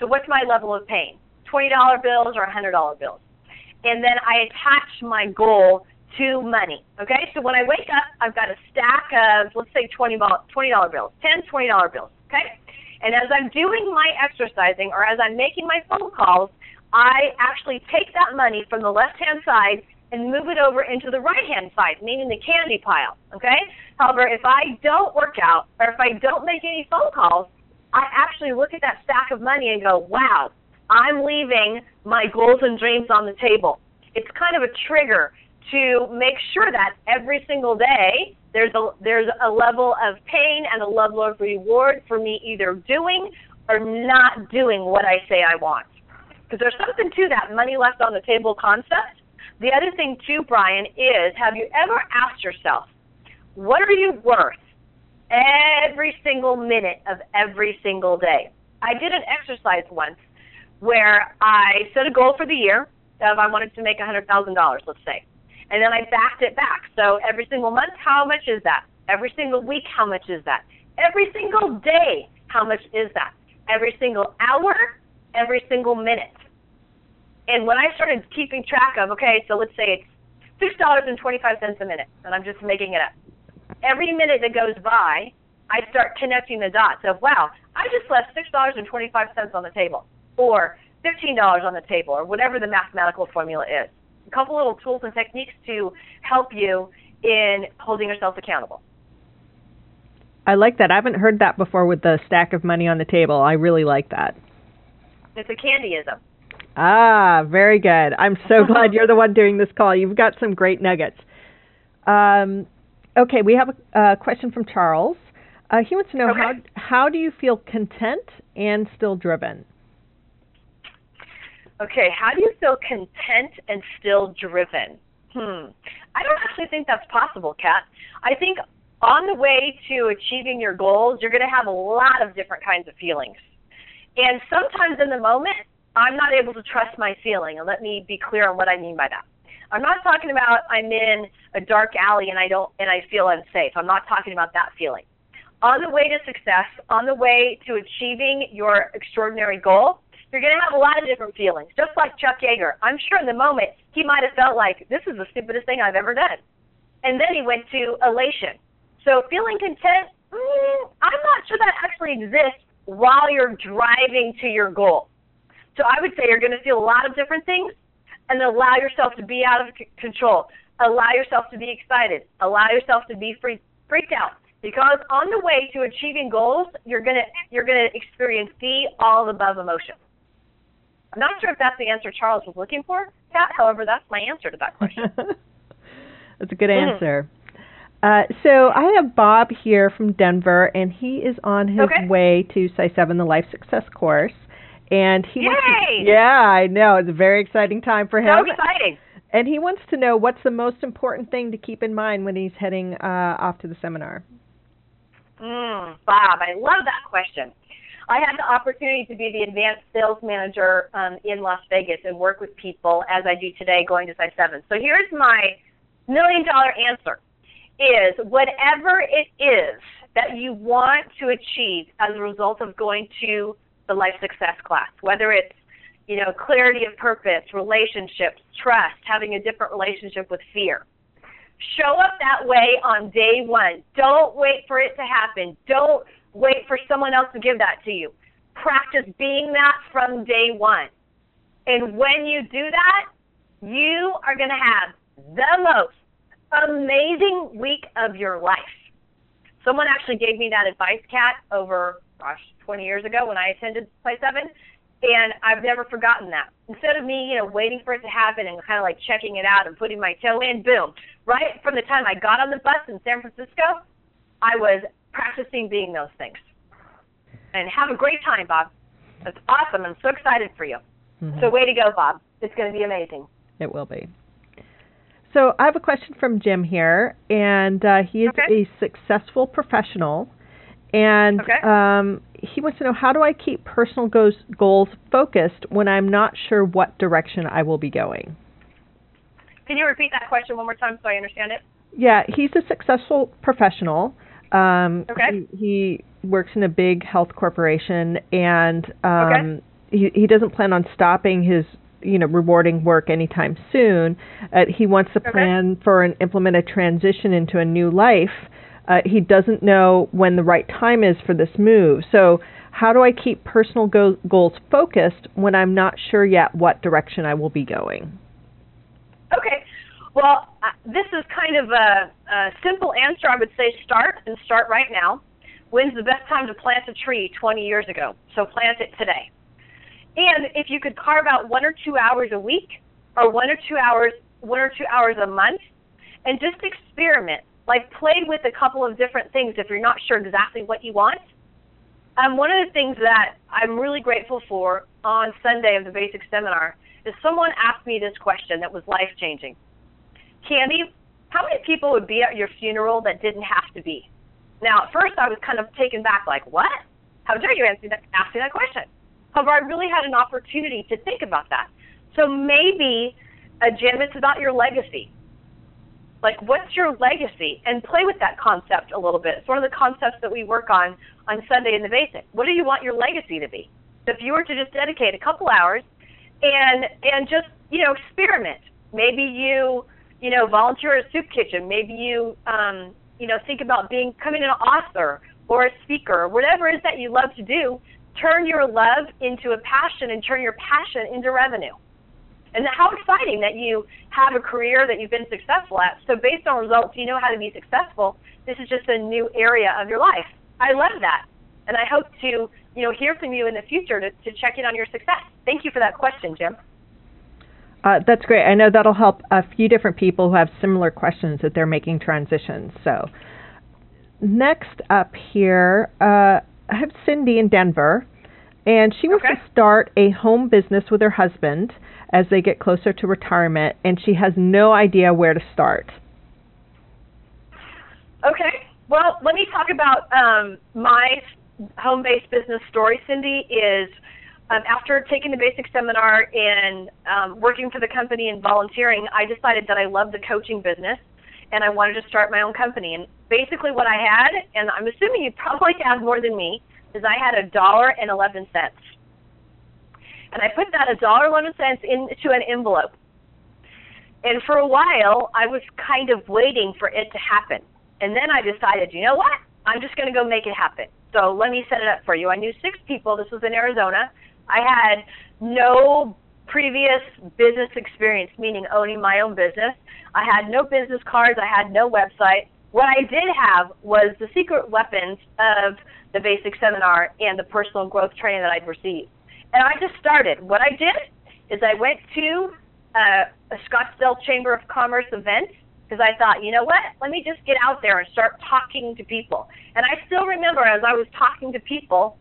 So what's my level of pain? $20 bills or $100 bills? And then I attach my goal to money. Okay, so when I wake up, I've got a stack of, let's say, $20, $20 bills, 10 $20 bills. Okay, and as I'm doing my exercising or as I'm making my phone calls, I actually take that money from the left hand side and move it over into the right hand side, meaning the candy pile. Okay? However, if I don't work out or if I don't make any phone calls, I actually look at that stack of money and go, wow, I'm leaving my goals and dreams on the table. It's kind of a trigger to make sure that every single day there's a there's a level of pain and a level of reward for me either doing or not doing what I say I want. Because there's something to that money left on the table concept. The other thing too, Brian, is have you ever asked yourself, what are you worth every single minute of every single day? I did an exercise once where I set a goal for the year of I wanted to make $100,000, let's say. And then I backed it back. So every single month, how much is that? Every single week, how much is that? Every single day, how much is that? Every single hour, every single minute. And when I started keeping track of, okay, so let's say it's six dollars and twenty five cents a minute, and I'm just making it up. Every minute that goes by, I start connecting the dots of wow, I just left six dollars and twenty five cents on the table, or fifteen dollars on the table, or whatever the mathematical formula is. A couple little tools and techniques to help you in holding yourself accountable. I like that. I haven't heard that before with the stack of money on the table. I really like that. It's a candyism. Ah, very good. I'm so [laughs] glad you're the one doing this call. You've got some great nuggets. Um, okay, we have a, a, question from Charles. Uh, he wants to know okay. how how do you feel content and still driven? Okay, how do you feel content and still driven? Hmm. I don't actually think that's possible, Kat. I think on the way to achieving your goals, you're going to have a lot of different kinds of feelings. And sometimes in the moment, I'm not able to trust my feeling. And let me be clear on what I mean by that. I'm not talking about I'm in a dark alley and I don't and I feel unsafe. I'm not talking about that feeling. on the way to success, on the way to achieving your extraordinary goal, you're going to have a lot of different feelings. Just like Chuck Yeager, I'm sure in the moment he might have felt like this is the stupidest thing I've ever done, and then he went to elation. So feeling content, mm, I'm not sure that actually exists while you're driving to your goal. So I would say you're going to feel a lot of different things, and allow yourself to be out of c- control. Allow yourself to be excited. Allow yourself to be free, freaked out. Because on the way to achieving goals, you're gonna you're gonna experience the all above emotion. I'm not sure if that's the answer Charles was looking for, Kat. However, that's my answer to that question. [laughs] that's a good mm-hmm. answer. Uh, so I have Bob here from Denver, and he is on his okay. way to PSI 7, the Life Success course. And he Yay! wants to, yeah, I know it's a very exciting time for him. So exciting! And he wants to know what's the most important thing to keep in mind when he's heading uh, off to the seminar. Mm, Bob, I love that question. I had the opportunity to be the advanced sales manager um, in Las Vegas and work with people as I do today going to PSI 7. So here's my million dollar answer is whatever it is that you want to achieve as a result of going to the life success class, whether it's you know clarity of purpose, relationships, trust, having a different relationship with fear. Show up that way on day one. Don't wait for it to happen. Don't wait for someone else to give that to you. Practice being that from day one. And when you do that, you are going to have the most amazing week of your life. Someone actually gave me that advice, Kat, over, gosh, 20 years ago when I attended Play 7. and I've never forgotten that. Instead of me, you know, waiting for it to happen and kind of like checking it out and putting my toe in, boom, right from the time I got on the bus in San Francisco, I was practicing being those things. And have a great time, Bob. That's awesome. I'm so excited for you. Mm-hmm. So, way to go, Bob. It's going to be amazing. It will be. So I have a question from Jim here, and uh, he is okay. a successful professional, and okay. um, he wants to know how do I keep personal goals, goals focused when I'm not sure what direction I will be going. Can you repeat that question one more time so I understand it? Yeah, he's a successful professional. Um, okay. He, he works in a big health corporation, and um, okay. he he doesn't plan on stopping his you know rewarding work anytime soon. Uh, he wants to plan okay. for and implement a transition into a new life. Uh, he doesn't know when the right time is for this move. So how do I keep personal go- goals focused when I'm not sure yet what direction I will be going? Okay. Well, uh, this is kind of a, a simple answer. I would say start and start right now. When's the best time to plant a tree 20 years ago? So plant it today. And if you could carve out one or two hours a week, or one or two hours, one or two hours a month, and just experiment, like play with a couple of different things if you're not sure exactly what you want. Um, one of the things that I'm really grateful for on Sunday of the basic seminar is someone asked me this question that was life changing. Candy, how many people would be at your funeral that didn't have to be? Now, at first I was kind of taken back, like, what? How dare you ask me that, ask me that question? However, I really had an opportunity to think about that. So maybe, uh, Jim, it's about your legacy. Like, what's your legacy? And play with that concept a little bit. It's one of the concepts that we work on on Sunday in the Basic. What do you want your legacy to be? If you were to just dedicate a couple hours and and just you know experiment. Maybe you you know volunteer at a soup kitchen. Maybe you um, you know think about being becoming an author or a speaker whatever it is that you love to do turn your love into a passion and turn your passion into revenue. And how exciting that you have a career that you've been successful at. So based on results, you know how to be successful. This is just a new area of your life. I love that. And I hope to, you know, hear from you in the future to, to check in on your success. Thank you for that question, Jim. Uh, that's great. I know that'll help a few different people who have similar questions that they're making transitions. So, next up here, uh, I have Cindy in Denver, and she wants okay. to start a home business with her husband as they get closer to retirement, and she has no idea where to start. Okay. Well, let me talk about um, my home-based business story. Cindy is um, after taking the basic seminar and um, working for the company and volunteering, I decided that I love the coaching business and I wanted to start my own company. And basically, what I had, and I'm assuming you probably have more than me, is I had a dollar and eleven cents, and I put that a dollar eleven cents into an envelope. And for a while, I was kind of waiting for it to happen. And then I decided, you know what? I'm just going to go make it happen. So let me set it up for you. I knew six people. This was in Arizona. I had no previous business experience, meaning owning my own business. I had no business cards. I had no website. What I did have was the secret weapons of the basic seminar and the personal growth training that I'd received. And I just started. What I did is I went to uh, a Scottsdale Chamber of Commerce event because I thought, you know what? Let me just get out there and start talking to people. And I still remember as I was talking to people,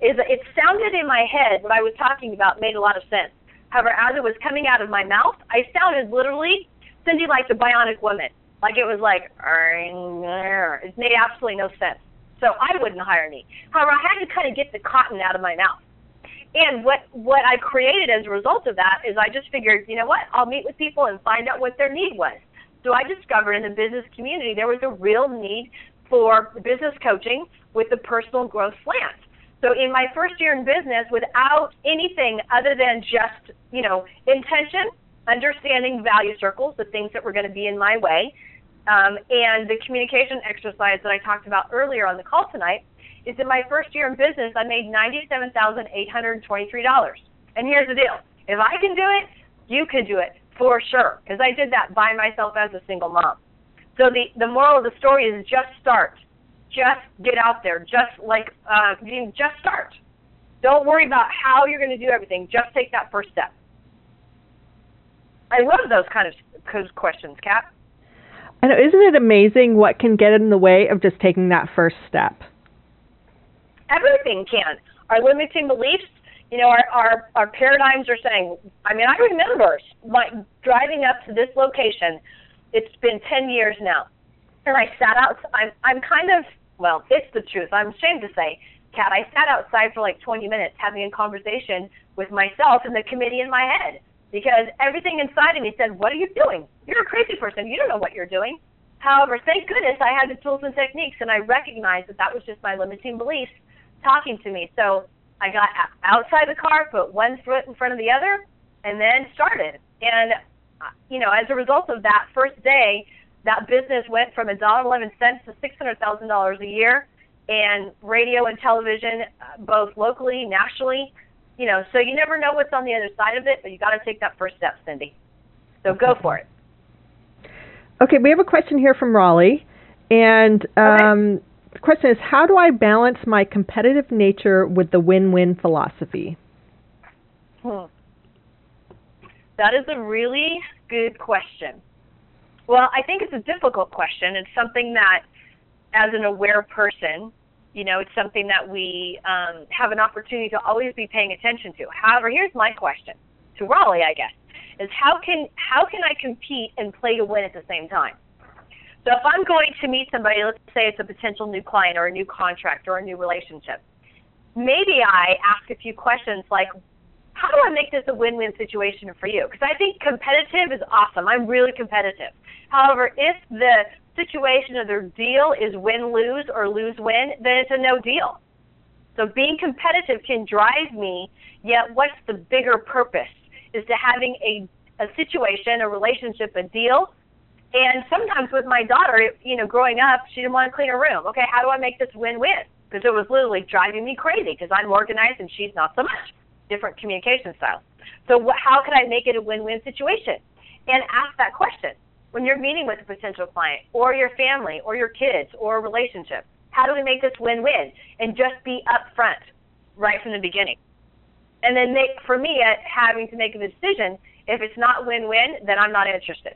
is it sounded in my head what I was talking about made a lot of sense. However, as it was coming out of my mouth, I sounded literally Cindy like the bionic woman. Like it was like it made absolutely no sense. So I wouldn't hire me. However, I had to kind of get the cotton out of my mouth. And what what I created as a result of that is I just figured, you know what? I'll meet with people and find out what their need was. So I discovered in the business community there was a real need for business coaching with the personal growth slant. So in my first year in business, without anything other than just, you know, intention, understanding value circles, the things that were going to be in my way, um, and the communication exercise that I talked about earlier on the call tonight, is in my first year in business, I made $97,823. And here's the deal. If I can do it, you can do it for sure, because I did that by myself as a single mom. So the, the moral of the story is just start. Just get out there. Just like, uh, just start. Don't worry about how you're going to do everything. Just take that first step. I love those kind of questions, Kat. Know. Isn't it amazing what can get in the way of just taking that first step? Everything can. Our limiting beliefs, you know, our, our, our paradigms are saying, I mean, I remember my, driving up to this location. It's been 10 years now. And I sat out, I'm, I'm kind of, well, it's the truth. I'm ashamed to say, Kat, I sat outside for like 20 minutes having a conversation with myself and the committee in my head because everything inside of me said, What are you doing? You're a crazy person. You don't know what you're doing. However, thank goodness I had the tools and techniques, and I recognized that that was just my limiting beliefs talking to me. So I got outside the car, put one foot in front of the other, and then started. And, uh, you know, as a result of that first day, that business went from a dollar eleven cents to six hundred thousand dollars a year, and radio and television, uh, both locally, nationally, you know, so you never know what's on the other side of it, but you got to take that first step, Cindy. So go for it. Okay, we have a question here from Raleigh, and um, okay. the question is, how do I balance my competitive nature with the win-win philosophy? Hmm. That is a really good question. Well, I think it's a difficult question. It's something that, as an aware person, you know, it's something that we um, have an opportunity to always be paying attention to. However, here's my question to Raleigh, I guess, is how can how can I compete and play to win at the same time? So if I'm going to meet somebody, let's say it's a potential new client or a new contract or a new relationship, maybe I ask a few questions like, how do I make this a win-win situation for you? Because I think competitive is awesome. I'm really competitive. However, if the situation of their deal is win lose or lose win, then it's a no deal. So being competitive can drive me, yet what's the bigger purpose? Is to having a, a situation, a relationship, a deal. And sometimes with my daughter, you know, growing up, she didn't want to clean her room. Okay, how do I make this win-win? Because it was literally driving me crazy because I'm organized and she's not so much. Different communication styles. So wh- how can I make it a win-win situation? And ask that question when you're meeting with a potential client or your family or your kids or a relationship? How do we make this win-win? And just be upfront right from the beginning. And then make, for me, having to make a decision, if it's not win-win, then I'm not interested.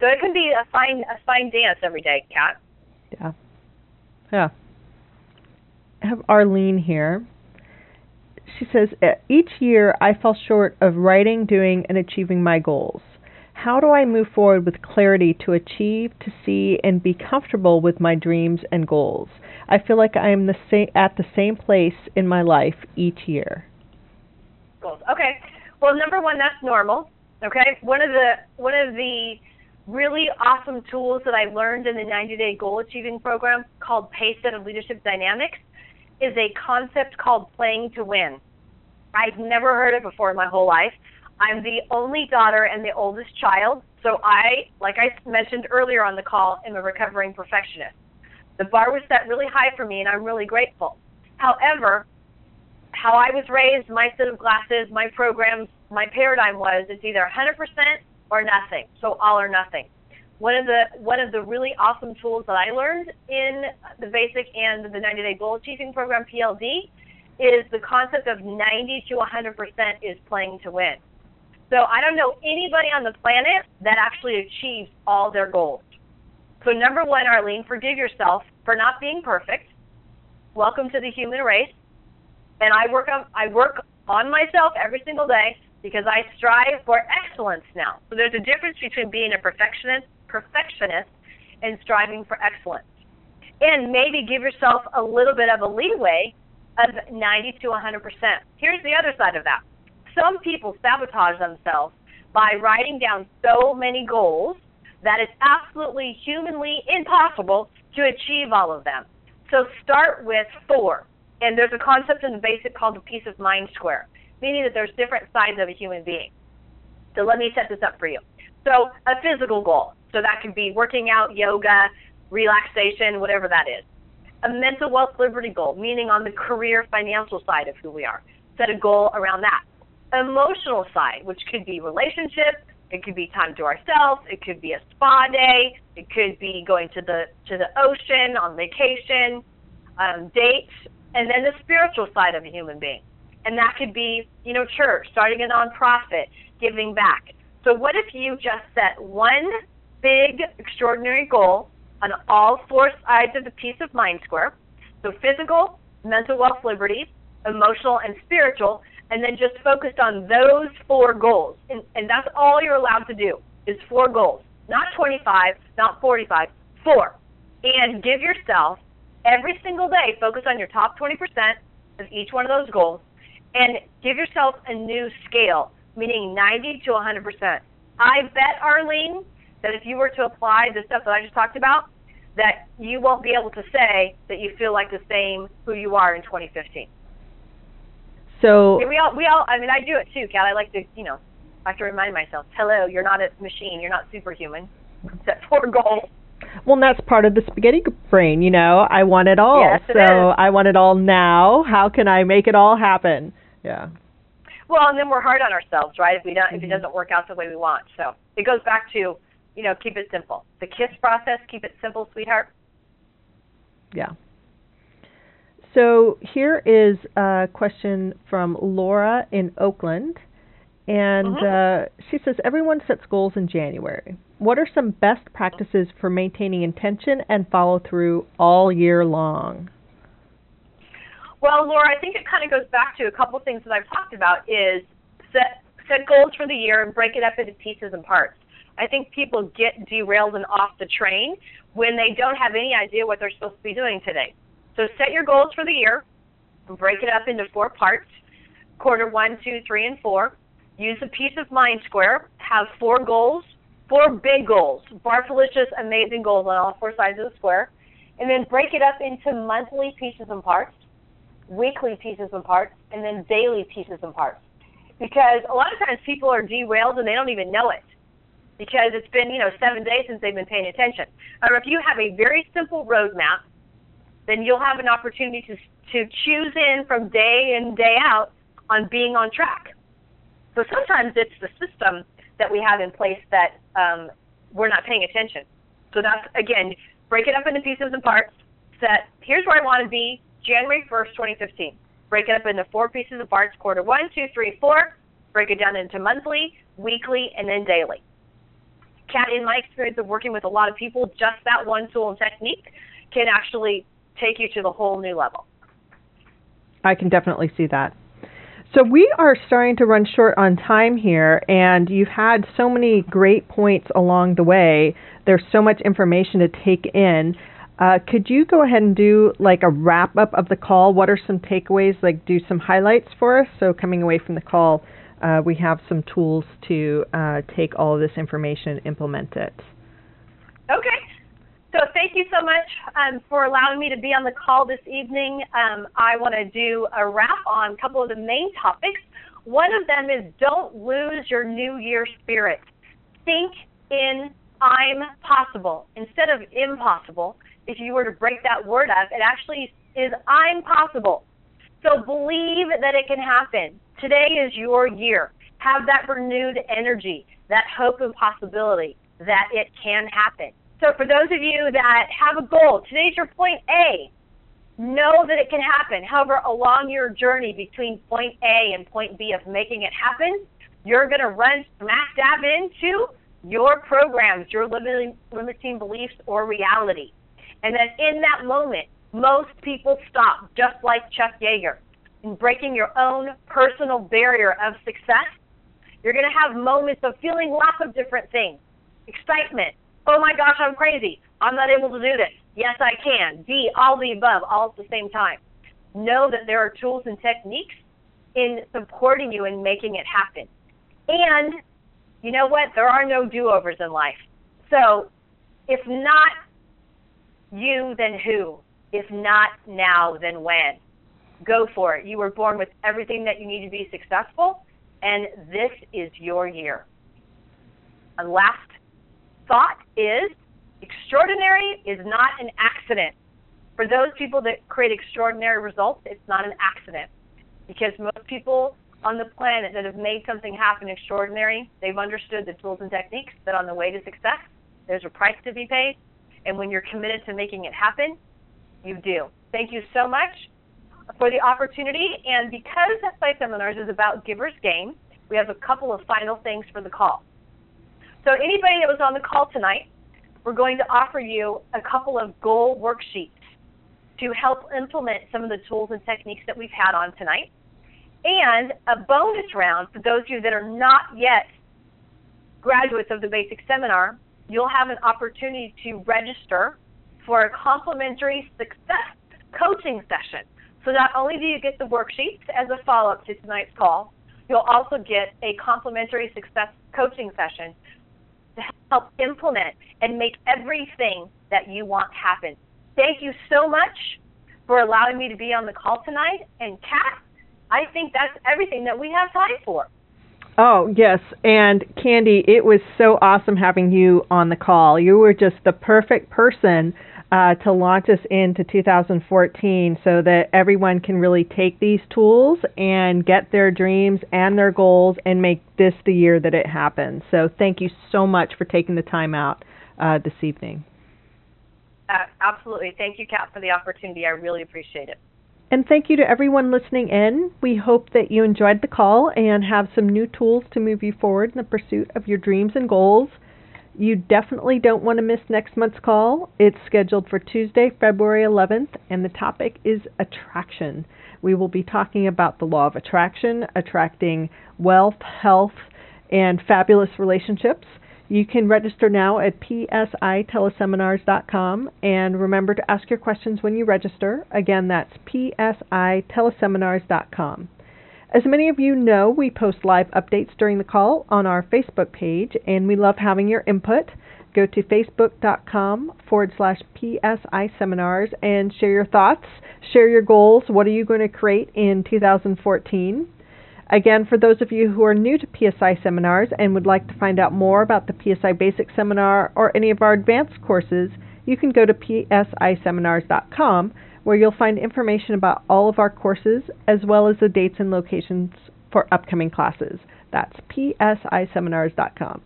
So it can be a fine a fine dance every day, Kat. Yeah. Yeah. I have Arlene here. She says, each year I fall short of writing, doing, and achieving my goals. How do I move forward with clarity to achieve, to see, and be comfortable with my dreams and goals? I feel like I am the same at the same place in my life each year. Goals. Okay. Well, number one, that's normal. Okay. One of the one of the really awesome tools that I learned in the 90 Day Goal Achieving Program called Pacesetter Leadership Dynamics is a concept called playing to win. I've never heard it before in my whole life. I'm the only daughter and the oldest child, so I, like I mentioned earlier on the call, am a recovering perfectionist. The bar was set really high for me, and I'm really grateful. However, how I was raised, my set of glasses, my programs, my paradigm was it's either 100% or nothing. So all or nothing. One of the one of the really awesome tools that I learned in the basic and the 90 day goal achieving program PLD is the concept of 90 to 100% is playing to win. So I don't know anybody on the planet that actually achieves all their goals. So number one, Arlene, forgive yourself for not being perfect. Welcome to the human race. And I work on I work on myself every single day because I strive for excellence now. So there's a difference between being a perfectionist perfectionist and striving for excellence. And maybe give yourself a little bit of a leeway of 90 to 100%. Here's the other side of that. Some people sabotage themselves by writing down so many goals that it's absolutely humanly impossible to achieve all of them. So start with four. And there's a concept in the basic called the peace of mind square, meaning that there's different sides of a human being. So let me set this up for you. So a physical goal. So that could be working out, yoga, relaxation, whatever that is. A mental wealth liberty goal, meaning on the career financial side of who we are. Set a goal around that. Emotional side, which could be relationships, it could be time to ourselves, it could be a spa day, it could be going to the to the ocean on vacation, um, dates, and then the spiritual side of a human being. And that could be, you know, church, starting a nonprofit, giving back. So what if you just set one big, extraordinary goal on all four sides of the peace of mind square. So physical, mental wealth, liberty, emotional, and spiritual, and then just focused on those four goals. And, and that's all you're allowed to do is four goals. Not 25, not 45, four. And give yourself every single day, focus on your top 20% of each one of those goals, and give yourself a new scale, meaning 90 to 100%. I bet, Arlene, that if you were to apply the stuff that I just talked about, that you won't be able to say that you feel like the same who you are in 2015. So we all, we all, I mean, I do it too, Kat. I like to, you know, I have to remind myself, hello, you're not a machine, you're not superhuman. [laughs] Set four goals. Well, and that's part of the spaghetti brain, you know. I want it all. Yes, it so is. I want it all now. How can I make it all happen? Yeah. Well, and then we're hard on ourselves, right? If we don't, mm-hmm. if it doesn't work out the way we want. So it goes back to you know, keep it simple. The KISS process, keep it simple, sweetheart. Yeah. So here is a question from Laura in Oakland. And mm-hmm. uh, she says, Everyone sets goals in January. What are some best practices for maintaining intention and follow through all year long? Well, Laura, I think it kind of goes back to a couple things that I've talked about is set set goals for the year and break it up into pieces and parts. I think people get derailed and off the train when they don't have any idea what they're supposed to be doing today. So set your goals for the year, break it up into four parts quarter one, two, three, and four. Use a peace of mind square. Have four goals, four big goals, barfalicious, amazing goals on all four sides of the square. And then break it up into monthly pieces and parts, weekly pieces and parts, and then daily pieces and parts. Because a lot of times people are derailed and they don't even know it because it's been, you know, seven days since they've been paying attention. Or if you have a very simple roadmap, then you'll have an opportunity to to choose in from day in day out on being on track. So sometimes it's the system that we have in place that um, we're not paying attention. So that's again, break it up into pieces and parts. Set here's where I want to be January 1st, 2015. Break it up into four pieces of parts: quarter one, two, three, four. Break it down into monthly, weekly, and then daily. Kat, in my experience of working with a lot of people, just that one tool and technique can actually take you to the whole new level. I can definitely see that. So we are starting to run short on time here, and you've had so many great points along the way. There's so much information to take in. Uh, could you go ahead and do like a wrap up of the call? What are some takeaways? Like do some highlights for us. So coming away from the call, uh, we have some tools to uh, take all of this information and implement it. Okay. So, thank you so much um, for allowing me to be on the call this evening. Um, I want to do a wrap on a couple of the main topics. One of them is don't lose your New Year spirit. Think in I'm possible instead of impossible. If you were to break that word up, it actually is I'm possible. So believe that it can happen. Today is your year. Have that renewed energy, that hope and possibility that it can happen. So for those of you that have a goal, today's your point A. Know that it can happen. However, along your journey between point A and point B of making it happen, you're going to run smack dab into your programs, your limiting, limiting beliefs or reality. And then in that moment, most people stop, just like Chuck Yeager, in breaking your own personal barrier of success. You're going to have moments of feeling lots of different things excitement, oh my gosh, I'm crazy. I'm not able to do this. Yes, I can. D, all the above, all at the same time. Know that there are tools and techniques in supporting you in making it happen. And you know what? There are no do overs in life. So if not you, then who? If not now, then when? Go for it. You were born with everything that you need to be successful, and this is your year. And last thought is extraordinary is not an accident. For those people that create extraordinary results, it's not an accident. Because most people on the planet that have made something happen extraordinary, they've understood the tools and techniques that on the way to success, there's a price to be paid. And when you're committed to making it happen, you do. Thank you so much for the opportunity. And because PSI Seminars is about giver's gain, we have a couple of final things for the call. So anybody that was on the call tonight, we're going to offer you a couple of goal worksheets to help implement some of the tools and techniques that we've had on tonight. And a bonus round for those of you that are not yet graduates of the basic seminar, you'll have an opportunity to register for a complimentary success coaching session. So not only do you get the worksheets as a follow-up to tonight's call, you'll also get a complimentary success coaching session to help implement and make everything that you want happen. Thank you so much for allowing me to be on the call tonight. And Kat, I think that's everything that we have time for. Oh, yes. And Candy, it was so awesome having you on the call. You were just the perfect person uh, to launch us into 2014 so that everyone can really take these tools and get their dreams and their goals and make this the year that it happens. So thank you so much for taking the time out uh, this evening. Uh, absolutely. Thank you, Kat, for the opportunity. I really appreciate it. And thank you to everyone listening in. We hope that you enjoyed the call and have some new tools to move you forward in the pursuit of your dreams and goals. You definitely don't want to miss next month's call. It's scheduled for Tuesday, February 11th, and the topic is attraction. We will be talking about the law of attraction, attracting wealth, health, and fabulous relationships. You can register now at psiteleseminars.com and remember to ask your questions when you register. Again, that's psiteleseminars.com. As many of you know, we post live updates during the call on our Facebook page, and we love having your input. Go to facebook.com forward slash PSI seminars and share your thoughts, share your goals. What are you going to create in 2014? Again, for those of you who are new to PSI seminars and would like to find out more about the PSI Basic Seminar or any of our advanced courses, you can go to psiseminars.com where you'll find information about all of our courses as well as the dates and locations for upcoming classes. That's psiseminars.com.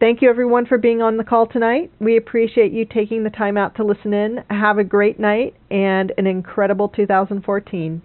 Thank you everyone for being on the call tonight. We appreciate you taking the time out to listen in. Have a great night and an incredible 2014.